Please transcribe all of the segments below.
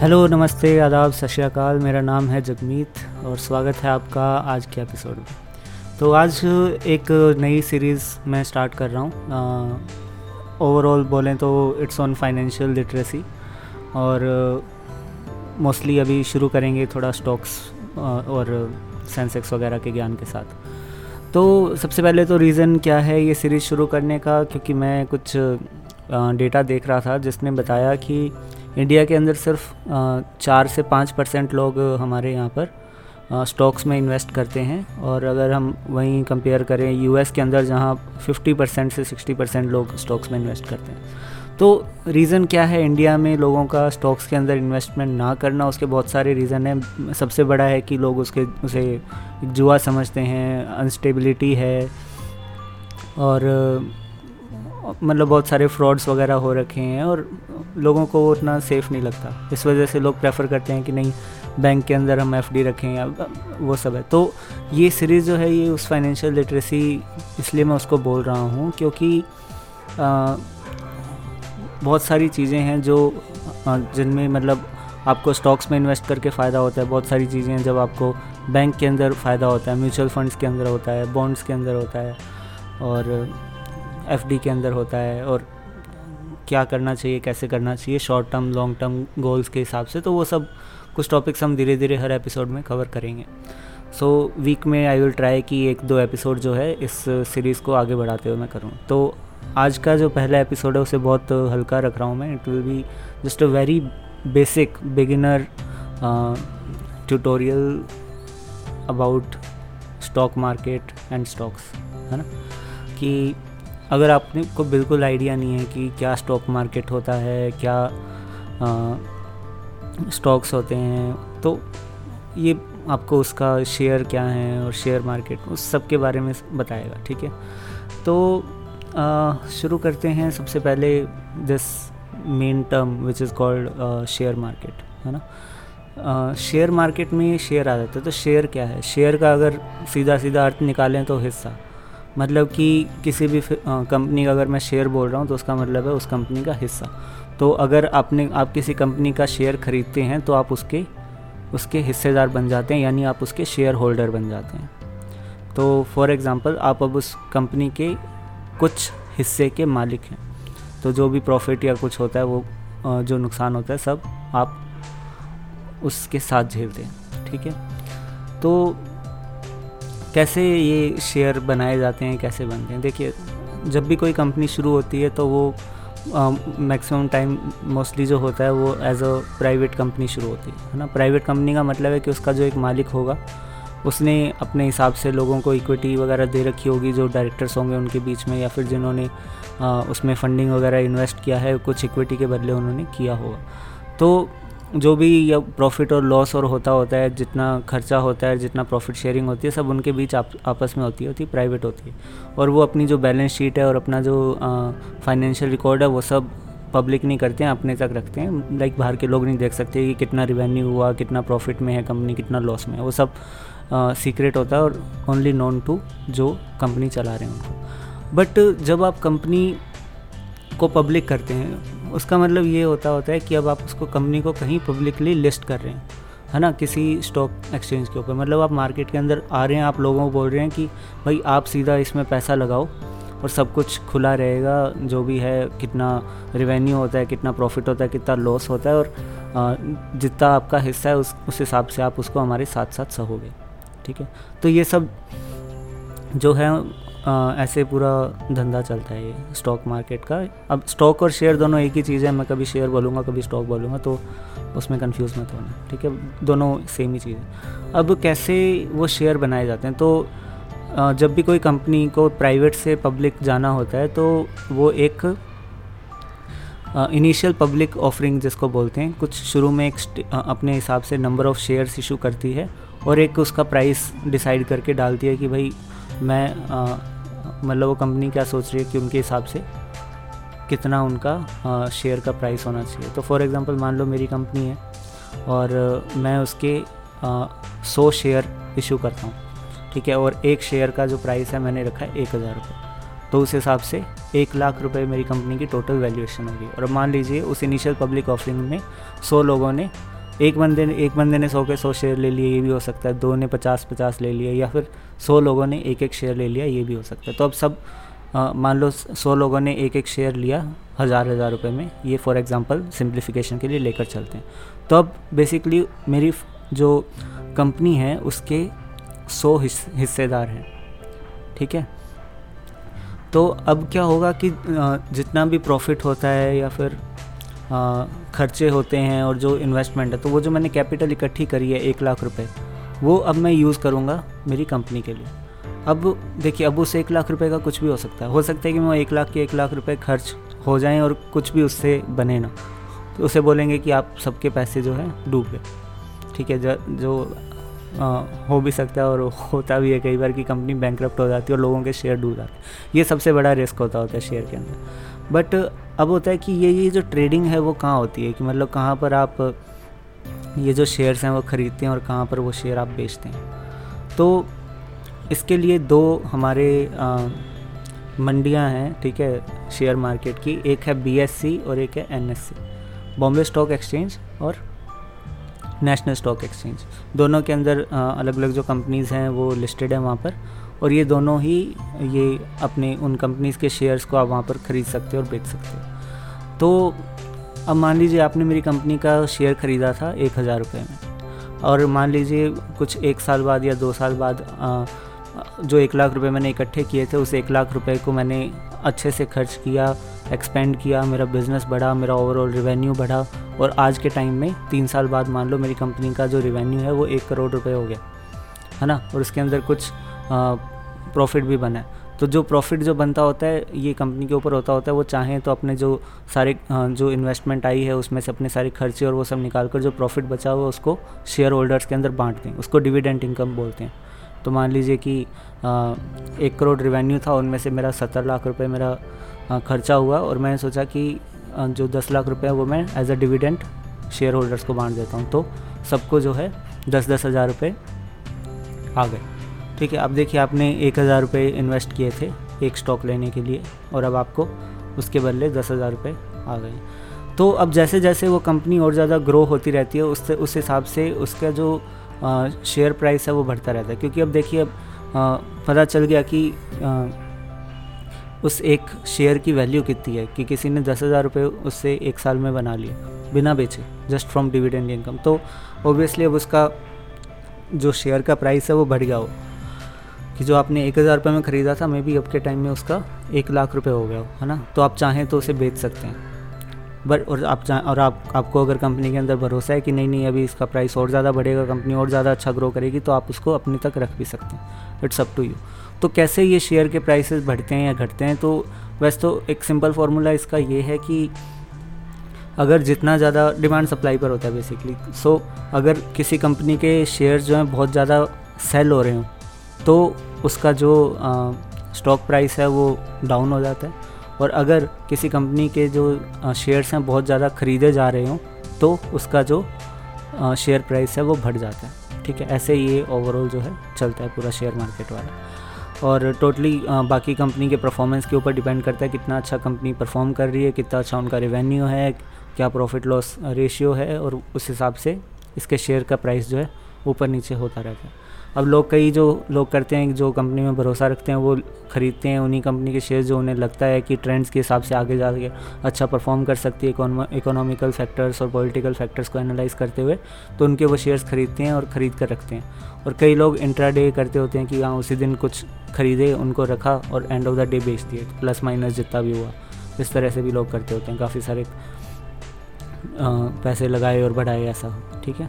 Hello, नमस्ते, आदाब, सत श्रीकाल मेरा नाम है जगमीत और स्वागत है आपका आज के एपिसोड में। तो आज एक नई सीरीज़ मैं स्टार्ट कर रहा हूँ। ओवरऑल बोलें तो इट्स ऑन फाइनेंशियल लिटरेसी और मोस्टली अभी शुरू करेंगे थोड़ा स्टॉक्स और सेंसेक्स वगैरह के ज्ञान के साथ। तो सबसे पहले तो रीज़न क्या है ये सीरीज़ शुरू करने का? क्योंकि मैं कुछ डेटा देख रहा था जिसने बताया कि इंडिया के अंदर सिर्फ़ चार से पाँच परसेंट लोग हमारे यहाँ पर स्टॉक्स में इन्वेस्ट करते हैं। और अगर हम वहीं कंपेयर करें यूएस के अंदर, जहाँ 50 परसेंट से 60 परसेंट लोग स्टॉक्स में इन्वेस्ट करते हैं। तो रीज़न क्या है इंडिया में लोगों का स्टॉक्स के अंदर इन्वेस्टमेंट ना करना? उसके बहुत सारे रीज़न हैं। सबसे बड़ा है कि लोग उसके, उसे जुआ समझते हैं, अनस्टेबिलिटी है। और मतलब बहुत सारे फ्रॉड्स वगैरह हो रखे हैं और लोगों को उतना सेफ़ नहीं लगता। इस वजह से लोग प्रेफर करते हैं कि नहीं बैंक के अंदर हम एफडी रखें या वो सब है। तो ये सीरीज़ जो है ये उस फाइनेंशियल लिटरेसी इसलिए मैं उसको बोल रहा हूँ क्योंकि आ, बहुत सारी चीज़ें हैं जो जिनमें मतलब आपको स्टॉक्स में इन्वेस्ट करके फ़ायदा होता है। बहुत सारी चीज़ें हैं जब आपको बैंक के अंदर फ़ायदा होता है म्यूचुअल फंड्स के अंदर होता है बॉन्ड्स के अंदर होता है और एफडी के अंदर होता है और क्या करना चाहिए कैसे करना चाहिए short term long term goals के हिसाब से तो वो सब कुछ टॉपिक्स हम धीरे धीरे हर एपिसोड में कवर करेंगे। सो so, वीक में आई विल ट्राई कि एक दो एपिसोड जो है इस सीरीज़ को आगे बढ़ाते हुए मैं करूँ। तो आज का जो पहला एपिसोड है उसे बहुत हल्का रख रहा हूँ मैं। It will be just a very basic beginner tutorial about stock market and stocks है ना? कि अगर आपने को बिल्कुल आइडिया नहीं है कि क्या स्टॉक मार्केट होता है, क्या स्टॉक्स होते हैं तो ये आपको उसका शेयर क्या है और शेयर मार्केट उस सब के बारे में बताएगा, ठीक है? तो शुरू करते हैं सबसे पहले this main term which is called share market है ना? शेयर मार्केट में शेयर आ जाता है तो शेयर क्या है? शेयर का अगर सीधा सीधा अर्थ निकालें तो हिस्सा। मतलब कि किसी भी कंपनी का अगर मैं शेयर बोल रहा हूँ तो उसका मतलब है उस कंपनी का हिस्सा। तो अगर आपने, आप किसी कंपनी का शेयर ख़रीदते हैं तो आप उसके उसके हिस्सेदार बन जाते हैं, यानी आप उसके शेयर होल्डर बन जाते हैं। तो फॉर एग्ज़ाम्पल आप अब उस कंपनी के कुछ हिस्से के मालिक हैं। तो जो भी प्रॉफिट या कुछ होता है, वो जो नुकसान होता है, सब आप उसके साथ झेलते हैं, ठीक है? तो कैसे ये शेयर बनाए जाते हैं, कैसे बनते हैं? देखिए, जब भी कोई कंपनी शुरू होती है तो वो मैक्सिमम टाइम मोस्टली जो होता है, वो एज अ प्राइवेट कंपनी शुरू होती है ना? प्राइवेट कंपनी का मतलब है कि उसका जो एक मालिक होगा, उसने अपने हिसाब से लोगों को इक्विटी वगैरह दे रखी होगी, जो डायरेक्टर्स होंगे उनके बीच में, या फिर जिन्होंने उसमें फंडिंग वगैरह इन्वेस्ट किया है, कुछ इक्विटी के बदले उन्होंने किया होगा। तो जो भी प्रॉफिट और लॉस और होता होता है जितना खर्चा होता है जितना प्रॉफिट शेयरिंग होती है सब उनके बीच आप, आपस में होती होती है प्राइवेट होती है। और वो अपनी जो बैलेंस शीट है और अपना जो फाइनेंशियल रिकॉर्ड है वो सब पब्लिक नहीं करते हैं अपने तक रखते हैं। लाइक बाहर के लोग नहीं देख सकते कि कितना रिवेन्यू हुआ कितना प्रॉफिट में है कंपनी कितना लॉस में है। वो सब सीक्रेट होता है और ओनली नॉन टू जो कंपनी चला रहे हैं उनको। बट जब आप कंपनी को पब्लिक करते हैं उसका मतलब ये होता होता है कि अब आप उसको कंपनी को कहीं पब्लिकली लिस्ट कर रहे हैं, है ना? किसी स्टॉक एक्सचेंज के ऊपर। मतलब आप मार्केट के अंदर आ रहे हैं, आप लोगों को बोल रहे हैं कि, भाई, आप सीधा इसमें पैसा लगाओ और सब कुछ खुला रहेगा, जो भी है, कितना रिवेन्यू होता है, कितना प्रॉफिट होता है, कितना लॉस होता है और जितना आपका हिस्सा है, उस उस हिसाब से आप उसको हमारे साथ साथ सहोगे। ठीक है? तो ये सब जो है आ, ऐसे पूरा धंधा चलता है ये स्टॉक मार्केट का। अब स्टॉक और शेयर दोनों एक ही चीज़ है मैं कभी शेयर बोलूँगा कभी स्टॉक बोलूँगा तो उसमें कंफ्यूज मत होना ठीक है? दोनों सेम ही चीज़ है। अब कैसे वो शेयर बनाए जाते हैं? तो जब भी कोई कंपनी को प्राइवेट से पब्लिक जाना होता है तो वो एक इनिशियल पब्लिक ऑफरिंग जिसको बोलते हैं कुछ शुरू में एक अपने हिसाब से नंबर ऑफ़ शेयर्स इशू करती है और एक उसका प्राइस डिसाइड करके डालती है कि भाई मैं मतलब वो कंपनी क्या सोच रही है कि उनके हिसाब से कितना उनका शेयर का प्राइस होना चाहिए। तो फॉर एग्ज़ाम्पल मान लो मेरी कंपनी है और मैं उसके सौ शेयर इशू करता हूँ, ठीक है? और एक शेयर का जो प्राइस है मैंने रखा है एक हज़ार रुपये। तो उस हिसाब से एक लाख रुपए मेरी कंपनी की टोटल वैल्यूएशन होगी। और मान लीजिए उस इनिशियल पब्लिक ऑफरिंग में सौ लोगों ने एक बंदे ने, एक बंदे ने सौ के सौ शेयर ले लिए, ये भी हो सकता है। दो ने पचास पचास ले लिए, या फिर सौ लोगों ने एक एक शेयर ले लिया, ये भी हो सकता है। तो अब सब मान लो सौ लोगों ने एक एक शेयर लिया हज़ार हज़ार रुपये में, ये फॉर एग्ज़ाम्पल सिंप्लीफिकेशन के लिए लेकर चलते हैं। तो अब बेसिकली मेरी जो कंपनी है, उसके सौ हिस्सेदार हैं। ठीक है? तो अब क्या होगा कि जितना भी प्रॉफिट होता है या फिर खर्चे होते हैं और जो इन्वेस्टमेंट है तो वो जो मैंने कैपिटल इकट्ठी करी है एक लाख रुपए वो अब मैं यूज़ करूँगा मेरी कंपनी के लिए। अब देखिए अब उस एक लाख रुपए का कुछ भी हो सकता है। हो सकता है कि मैं एक लाख के एक लाख रुपए खर्च हो जाएँ और कुछ भी उससे बने ना। तो उसे बोलेंगे कि आप सबके पैसे जो है डूब गए। ठीक है जो, आ, हो भी सकता है और होता भी है। कई बार कि कंपनी बैंक हो जाती है और लोगों के शेयर डूब जाते हैं। ये सबसे बड़ा रिस्क होता होता है शेयर के अंदर। बट अब होता है कि ये ये जो ट्रेडिंग है, वो कहाँ होती है? कि मतलब कहाँ पर आप, ये जो शेयर्स हैं, वो ख़रीदते हैं और कहाँ पर वो शेयर आप बेचते हैं? तो इसके लिए दो हमारे मंडियाँ हैं, ठीक है शेयर मार्केट की। एक है बीएससी और एक है एन बॉम्बे स्टॉक एक्सचेंज और नेशनल स्टॉक एक्सचेंज दोनों के अंदर अलग अलग जो कंपनीज़ हैं, वो लिस्टेड है वहाँ पर। और ये दोनों ही ये अपने उन कंपनीज़ के शेयर्स को आप वहाँ पर ख़रीद सकते हो और बेच सकते हो। तो अब मान लीजिए आपने मेरी कंपनी का शेयर ख़रीदा था एक हज़ार रुपये में। और मान लीजिए कुछ एक साल बाद या दो साल बाद आ, जो एक लाख रुपए मैंने इकट्ठे किए थे उस एक लाख रुपए को मैंने अच्छे से खर्च किया एक्सपेंड किया मेरा बिज़नेस बढ़ा मेरा ओवरऑल रिवेन्यू बढ़ा। और आज के टाइम में तीन साल बाद मान लो मेरी कंपनी का जो रिवेन्यू है वो एक करोड़ रुपए हो गया है ना? और उसके अंदर कुछ प्रॉफिट भी बना तो जो प्रॉफिट जो बनता होता है, ये कंपनी के ऊपर होता होता है, वो चाहें तो अपने जो सारे जो इन्वेस्टमेंट आई है, उसमें से अपने सारे खर्चे और वो सब निकाल कर जो प्रॉफिट बचा हुआ उसको शेयर होल्डर्स के अंदर बांट दें उसको डिविडेंट इनकम बोलते हैं। तो मान लीजिए कि एक करोड़ रिवेन्यू था, उनमें से मेरा सत्तर लाख रुपए मेरा खर्चा हुआ और मैंने सोचा कि जो दस लाख रुपए है, वो मैं as a dividend share holders को बांट देता हूँ। तो सबको जो है दस दस हज़ार रुपये आ गए। ठीक है अब देखिए आपने एक हज़ार रुपये इन्वेस्ट किए थे एक स्टॉक लेने के लिए और अब आपको उसके बदले दस हज़ार रुपये आ गए। तो अब जैसे जैसे वो कंपनी और ज़्यादा ग्रो होती रहती है उससे उस हिसाब से उसका जो शेयर प्राइस है वो बढ़ता रहता है। क्योंकि अब देखिए अब पता चल गया कि आ, उस एक शेयर की वैल्यू कितनी है कि किसी ने दस हज़ार रुपये उससे एक साल में बना लिए बिना बेचे जस्ट फ्रॉम डिविडेंड इनकम तो ओबियसली अब उसका जो शेयर का प्राइस है वो बढ़ गया हो। कि जो आपने एक हज़ार रुपये में ख़रीदा था मे भी अब के टाइम में उसका एक लाख रुपए हो गया हो है ना? तो आप चाहें तो उसे बेच सकते हैं। बट और आप चाहें और आप आपको अगर कंपनी के अंदर भरोसा है कि नहीं नहीं अभी इसका प्राइस और ज़्यादा बढ़ेगा कंपनी और ज़्यादा अच्छा ग्रो करेगी तो आप उसको अपने तक रख भी सकते हैं। इट्स अप टू यू तो कैसे ये शेयर के प्राइसेस बढ़ते हैं या घटते हैं? तो वैसे तो एक सिंपल फार्मूला इसका ये है कि अगर जितना ज़्यादा डिमांड सप्लाई पर होता है बेसिकली सो so, अगर किसी कंपनी के शेयर जो हैं बहुत ज़्यादा सेल हो रहे हों तो उसका जो स्टॉक प्राइस है वो डाउन हो जाता है। और अगर किसी कंपनी के जो शेयर्स हैं बहुत ज़्यादा ख़रीदे जा रहे हों तो उसका जो शेयर प्राइस है वो बढ़ जाता है। ठीक है, ऐसे ये ओवरऑल जो है चलता है पूरा शेयर मार्केट वाला। और टोटली बाकी कंपनी के परफॉर्मेंस के ऊपर डिपेंड करता है कितना अच्छा कंपनी परफॉर्म कर रही है, कितना अच्छा उनका रेवेन्यू है, क्या प्रॉफिट लॉस रेशियो है, और उस हिसाब से इसके शेयर का प्राइस जो है ऊपर नीचे होता रहता है। अब लोग कई जो लोग करते हैं, जो कंपनी में भरोसा रखते हैं, वो ख़रीदते हैं उन्हीं कंपनी के शेयर जो उन्हें लगता है कि ट्रेंड्स के हिसाब से आगे जा के अच्छा परफॉर्म कर सकती है इकोनॉमिकल फैक्टर्स और पॉलिटिकल फैक्टर्स को एनालाइज करते हुए तो उनके वो शेयर्स ख़रीदते हैं और ख़रीद कर रखते हैं। और कई लोग इंट्राडे करते होते हैं कि हाँ उसी दिन कुछ ख़रीदे, उनको रखा और एंड ऑफ़ द डे बेच दिए प्लस माइनस जितना भी हुआ। इस तरह से भी लोग करते होते हैं, काफ़ी सारे पैसे लगाए और बढ़ाए, ऐसा ठीक है?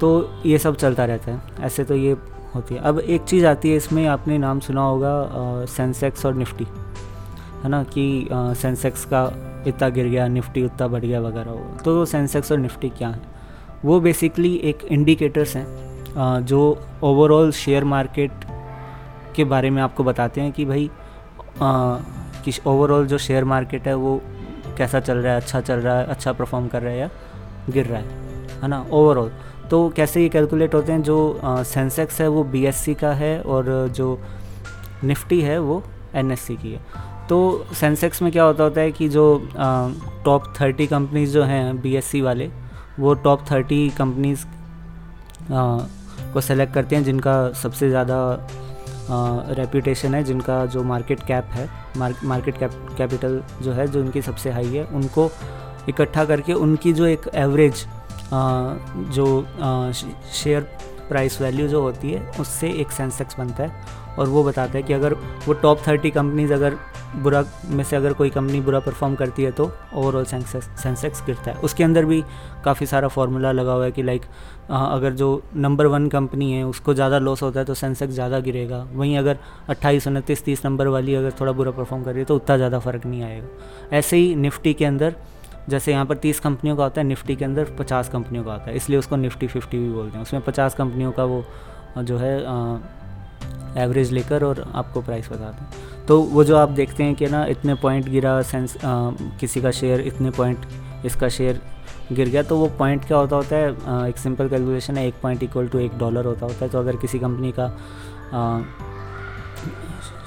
तो ये सब चलता रहता है, ऐसे तो ये होती है। अब एक चीज़ आती है इसमें, आपने नाम सुना होगा सेंसेक्स और निफ्टी, है ना? कि सेंसेक्स का इतना गिर गया, निफ्टी उतना बढ़ गया वगैरह हो तो सेंसेक्स और निफ्टी क्या है? वो बेसिकली एक इंडिकेटर्स हैं जो ओवरऑल शेयर मार्केट के बारे में आपको बताते हैं कि भाई कि ओवरऑल जो शेयर मार्केट है वो कैसा चल रहा है अच्छा चल रहा है अच्छा परफॉर्म कर रहा है या गिर रहा है है ना? ओवरऑल तो कैसे ये कैलकुलेट होते हैं? जो सेंसेक्स है, वो बीएससी का है और, जो निफ्टी है, वो एन की है। तो सेंसेक्स में क्या होता होता है कि जो टॉप थर्टी कंपनीज़ जो हैं बीएससी वाले, वो टॉप थर्टी कंपनीज़ को सेलेक्ट करते हैं, जिनका सबसे ज़्यादा रेपूटेशन है, जिनका जो मार्केट कैप है मार्केट कैप कैपिटल जो है, जो उनकी सबसे हाई है, उनको इकट्ठा करके उनकी जो एक एवरेज जो शेयर प्राइस वैल्यू जो होती है, उससे एक सेंसेक्स बनता है और वो बताता है कि अगर वो टॉप थर्टी कंपनीज़ अगर बुरा, में से अगर कोई कंपनी बुरा परफॉर्म करती है तो ओवरऑल सेंसेक्स गिरता है। उसके अंदर भी काफ़ी सारा फार्मूला लगा हुआ है कि लाइक अगर जो नंबर वन कंपनी है, उसको ज़्यादा लॉस होता है तो सेंसेक्स ज़्यादा गिरेगा। वहीं अगर अट्ठाईस, उनतीस, तीस नंबर वाली अगर थोड़ा बुरा परफॉर्म कर रही है तो उतना ज़्यादा फ़र्क नहीं आएगा। ऐसे ही निफ्टी के अंदर जैसे यहाँ पर तीस कंपनियों का होता है निफ्टी के अंदर पचास कंपनियों का आता है इसलिए उसको निफ्टी फिफ्टी भी बोलते हैं। उसमें पचास कंपनियों का वो जो है एवरेज लेकर और आपको प्राइस बताते हैं। तो वो जो आप देखते हैं कि ना इतने पॉइंट गिरा सेंस आ, किसी का शेयर इतने पॉइंट इसका शेयर गिर गया तो वो पॉइंट क्या होता होता है? आ, एक सिंपल कैलकुलेशन है एक पॉइंट इक्वल टू एक डॉलर होता होता है। तो अगर किसी कंपनी का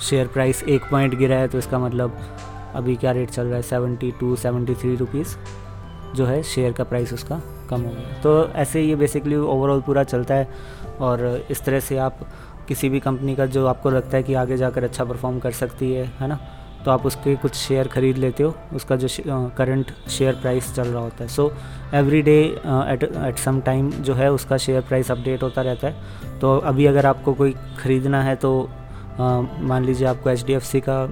शेयर प्राइस एक पॉइंट गिरा है तो इसका मतलब अभी क्या रेट चल रहा है? Seventy two seventy three rupees जो है शेयर का प्राइस उसका कम हो गया। तो ऐसे ये बेसिकली ओवरऑल पूरा चलता है और इस तरह से आप किसी भी कंपनी का जो आपको लगता है कि आगे जाकर अच्छा परफॉर्म कर सकती है है ना? तो आप उसके कुछ शेयर ख़रीद लेते हो उसका जो करंट शेयर प्राइस चल रहा होता है। So every day at at some time जो है उसका शेयर प्राइस अपडेट होता रहता है। तो अभी अगर आपको कोई ख़रीदना है तो uh, मान लीजिए आपको HDFC का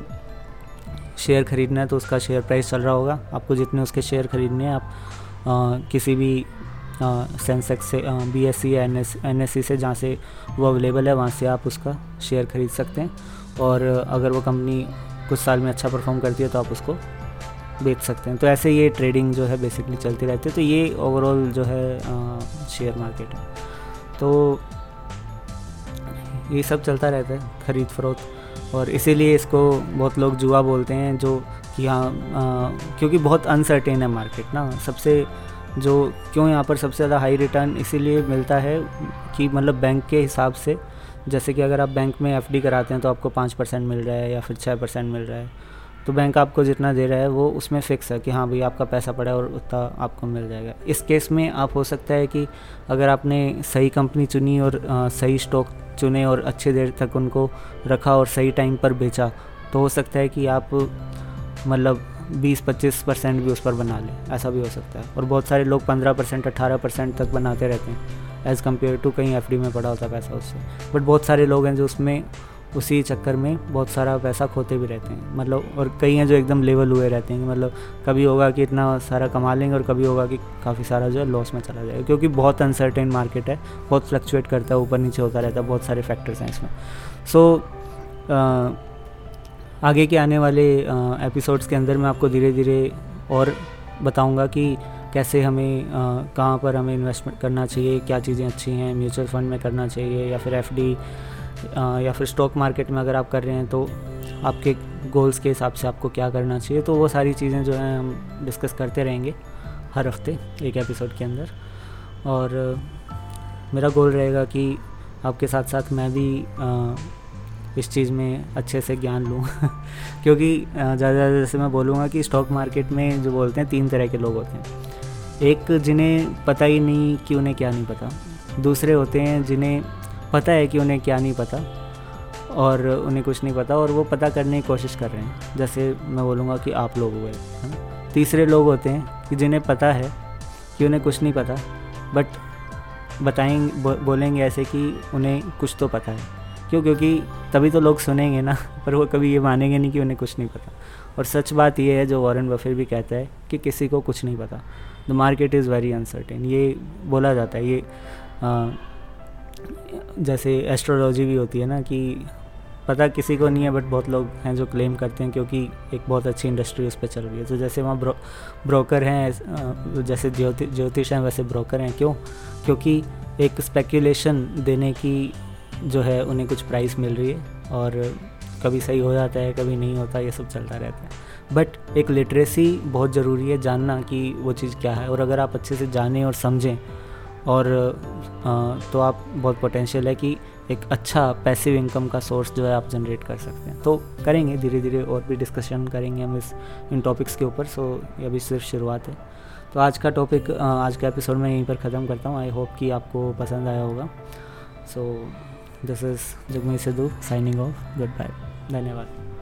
शेयर ख़रीदना है तो उसका शेयर प्राइस चल रहा होगा। आपको जितने उसके शेयर ख़रीदने हैं आप आ, किसी भी सेंसेक्स से B S C S N S C से जहाँ से वो अवेलेबल है वहाँ से आप उसका शेयर ख़रीद सकते हैं। और अगर वो कंपनी कुछ साल में अच्छा परफॉर्म करती है तो आप उसको बेच सकते हैं। तो ऐसे ये ट्रेडिंग जो है बेसिकली चलती रहती है। तो ये ओवरऑल जो है शेयर मार्केट है। तो ये सब चलता रहता है। ख़रीद फरोख्त और इसीलिए इसको बहुत लोग जुआ बोलते हैं, जो कि हाँ क्योंकि बहुत अनसर्टेन है मार्केट ना। सबसे जो, क्यों यहाँ पर सबसे ज़्यादा हाई रिटर्न इसीलिए मिलता है कि मतलब बैंक के हिसाब से, जैसे कि अगर आप बैंक में एफडी कराते हैं तो आपको पाँच परसेंट मिल रहा है या फिर छः परसेंट मिल रहा है। तो बैंक आपको जितना दे रहा है वो उसमें फ़िक्स है कि हाँ भाई आपका पैसा पड़ा है और उतना आपको मिल जाएगा। इस केस में आप हो सकता है कि अगर आपने सही कंपनी चुनी और आ, सही स्टॉक चुने और अच्छे देर तक उनको रखा और सही टाइम पर बेचा तो हो सकता है कि आप मतलब बीस पच्चीस परसेंट भी उस पर बना लें। ऐसा भी हो सकता है। और बहुत सारे लोग पंद्रह परसेंट अट्ठारह परसेंट तक बनाते रहते हैं एज़ कंपेयर टू कहीं एफडी में पड़ा होता पैसा उससे। बट बहुत सारे लोग हैं जो उसमें उसी चक्कर में बहुत सारा पैसा खोते भी रहते हैं। मतलब और कई हैं जो एकदम लेवल हुए रहते हैं मतलब कभी होगा कि इतना सारा कमा लेंगे और कभी होगा कि काफ़ी सारा जो है लॉस में चला जाएगा। क्योंकि बहुत अनसर्टेन मार्केट है बहुत फ्लक्चुएट करता है ऊपर नीचे होता रहता है बहुत सारे फैक्टर्स हैं इसमें। सो so, आगे के आने वाले एपिसोड्स के अंदर मैं आपको धीरे धीरे और बताऊँगा कि कैसे हमें कहाँ पर हमें इन्वेस्टमेंट करना चाहिए क्या चीज़ें अच्छी हैं म्यूचुअल फंड में करना चाहिए या फिर एफडी या फिर स्टॉक मार्केट में अगर आप कर रहे हैं तो आपके गोल्स के हिसाब से आपको क्या करना चाहिए? तो वो सारी चीज़ें जो हैं हम डिस्कस करते रहेंगे हर हफ़्ते एक एपिसोड के अंदर। और, मेरा गोल रहेगा कि आपके साथ साथ मैं भी इस चीज़ में अच्छे से ज्ञान लूँ। क्योंकि ज़्यादा ज़्यादा जैसे मैं बोलूँगा कि स्टॉक मार्केट में जो बोलते हैं, तीन तरह के लोग होते हैं। एक जिन्हें पता ही नहीं कि उन्हें क्या नहीं पता। दूसरे होते हैं जिन्हें पता है कि उन्हें क्या नहीं पता और उन्हें कुछ नहीं पता और वो पता करने की कोशिश कर रहे हैं। जैसे मैं बोलूँगा कि आप लोग हुए तीसरे लोग होते हैं कि जिन्हें पता है कि उन्हें कुछ नहीं पता बट बताएँगे बो, बोलेंगे ऐसे कि उन्हें कुछ तो पता है। क्यों? क्योंकि तभी तो लोग सुनेंगे ना पर वो कभी ये मानेंगे नहीं कि उन्हें कुछ नहीं पता। और सच बात ये है जो वॉरेन बफे भी कहता है कि किसी को कुछ नहीं पता। The market is very uncertain ये बोला जाता है ये आ, जैसे एस्ट्रोलॉजी भी होती है ना कि पता किसी को नहीं है बट बहुत लोग हैं जो क्लेम करते हैं क्योंकि एक बहुत अच्छी इंडस्ट्री उस पर चल रही है। तो जैसे वहाँ ब्रो, ब्रोकर हैं जैसे ज्योति ज्योतिष हैं वैसे ब्रोकर हैं। क्यों? क्योंकि एक स्पेकुलेशन देने की जो है उन्हें कुछ प्राइस मिल रही है और कभी सही हो जाता है कभी नहीं होता ये सब चलता रहता है। बट एक लिटरेसी बहुत ज़रूरी है जानना कि वो चीज़ क्या है। और अगर आप अच्छे से जानें और समझें और तो आप, बहुत पोटेंशियल है कि एक अच्छा पैसिव इनकम का सोर्स जो है आप जनरेट कर सकते हैं। तो करेंगे धीरे धीरे और भी डिस्कशन करेंगे हम इस, इन टॉपिक्स के ऊपर। सो ये अभी सिर्फ़ शुरुआत है। तो आज का टॉपिक आज का एपिसोड मैं यहीं पर ख़त्म करता हूँ। आई होप कि आपको पसंद आया होगा। So this is Jagmi Sidhu signing off good bye धन्यवाद।